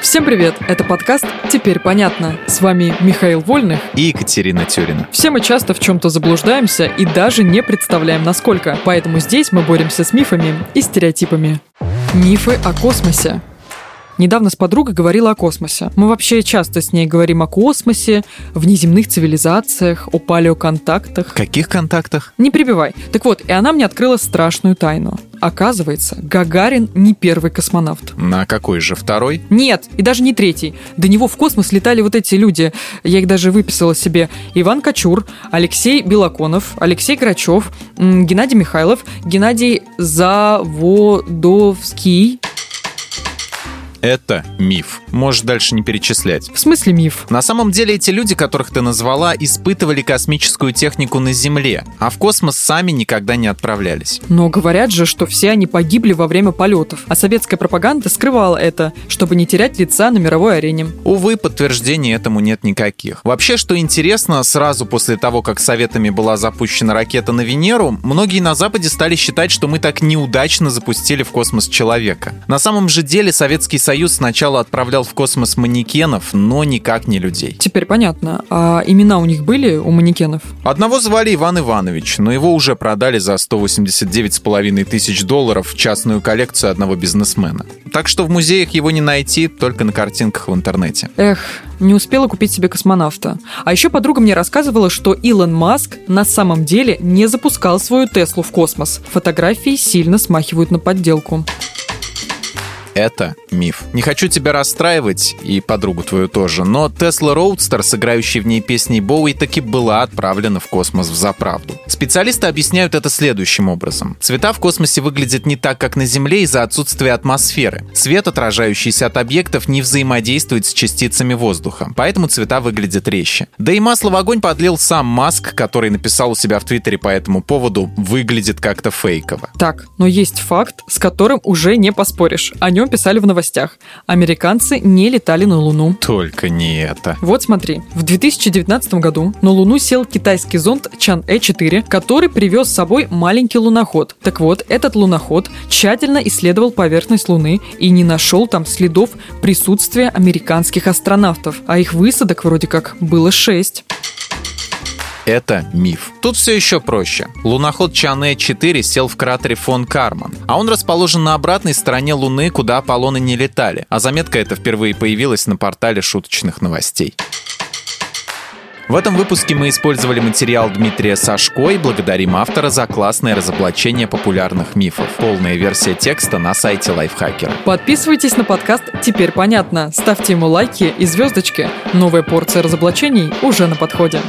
Всем привет! Это подкаст «Теперь понятно». С вами Михаил Вольных и Екатерина Тюрина. Все мы часто в чем-то заблуждаемся и даже не представляем, насколько. Поэтому здесь мы боремся с мифами и стереотипами. Мифы о космосе. Недавно с подругой говорила о космосе. Мы вообще часто с ней говорим о космосе, внеземных цивилизациях, о палеоконтактах. Каких контактах? Не прибивай. Так вот, и она мне открыла страшную тайну. Оказывается, Гагарин не первый космонавт. На какой же второй? Нет, и даже не третий. До него в космос летали вот эти люди. Я их даже выписала себе. Иван Кочур, Алексей Белоконов, Алексей Грачев, Геннадий Михайлов, Геннадий Заводовский, это миф. Можешь дальше не перечислять. В смысле миф? На самом деле эти люди, которых ты назвала, испытывали космическую технику на Земле, а в космос сами никогда не отправлялись. Но говорят же, что все они погибли во время полетов, а советская пропаганда скрывала это, чтобы не терять лица на мировой арене. Увы, подтверждений этому нет никаких. Вообще, что интересно, сразу после того, как Советами была запущена ракета на Венеру, многие на Западе стали считать, что мы так неудачно запустили в космос человека. На самом же деле Советский Союз сначала отправлял в космос манекенов, но никак не людей. Теперь понятно. А имена у них были, у манекенов? Одного звали Иван Иванович, но его уже продали за 189,5 тысяч долларов в частную коллекцию одного бизнесмена. Так что в музеях его не найти, только на картинках в интернете. Эх, не успела купить себе космонавта. А еще подруга мне рассказывала, что Илон Маск на самом деле не запускал свою Теслу в космос. Фотографии сильно смахивают на подделку это миф. Не хочу тебя расстраивать, и подругу твою тоже, но Tesla Roadster, сыграющий в ней песней Боуи, таки была отправлена в космос в заправду. Специалисты объясняют это следующим образом. Цвета в космосе выглядят не так, как на Земле из-за отсутствия атмосферы. Свет, отражающийся от объектов, не взаимодействует с частицами воздуха, поэтому цвета выглядят резче. Да и масло в огонь подлил сам Маск, который написал у себя в Твиттере по этому поводу «выглядит как-то фейково». Так, но есть факт, с которым уже не поспоришь. О нем писали в новостях. Американцы не летали на Луну. Только не это. Вот смотри. В 2019 году на Луну сел китайский зонд Чан-Э-4, который привез с собой маленький луноход. Так вот, этот луноход тщательно исследовал поверхность Луны и не нашел там следов присутствия американских астронавтов. А их высадок вроде как было шесть это миф. Тут все еще проще. Луноход Чане-4 сел в кратере фон Карман, а он расположен на обратной стороне Луны, куда Аполлоны не летали, а заметка эта впервые появилась на портале шуточных новостей. В этом выпуске мы использовали материал Дмитрия Сашко и благодарим автора за классное разоблачение популярных мифов. Полная версия текста на сайте Лайфхакера. Подписывайтесь на подкаст «Теперь понятно». Ставьте ему лайки и звездочки. Новая порция разоблачений уже на подходе.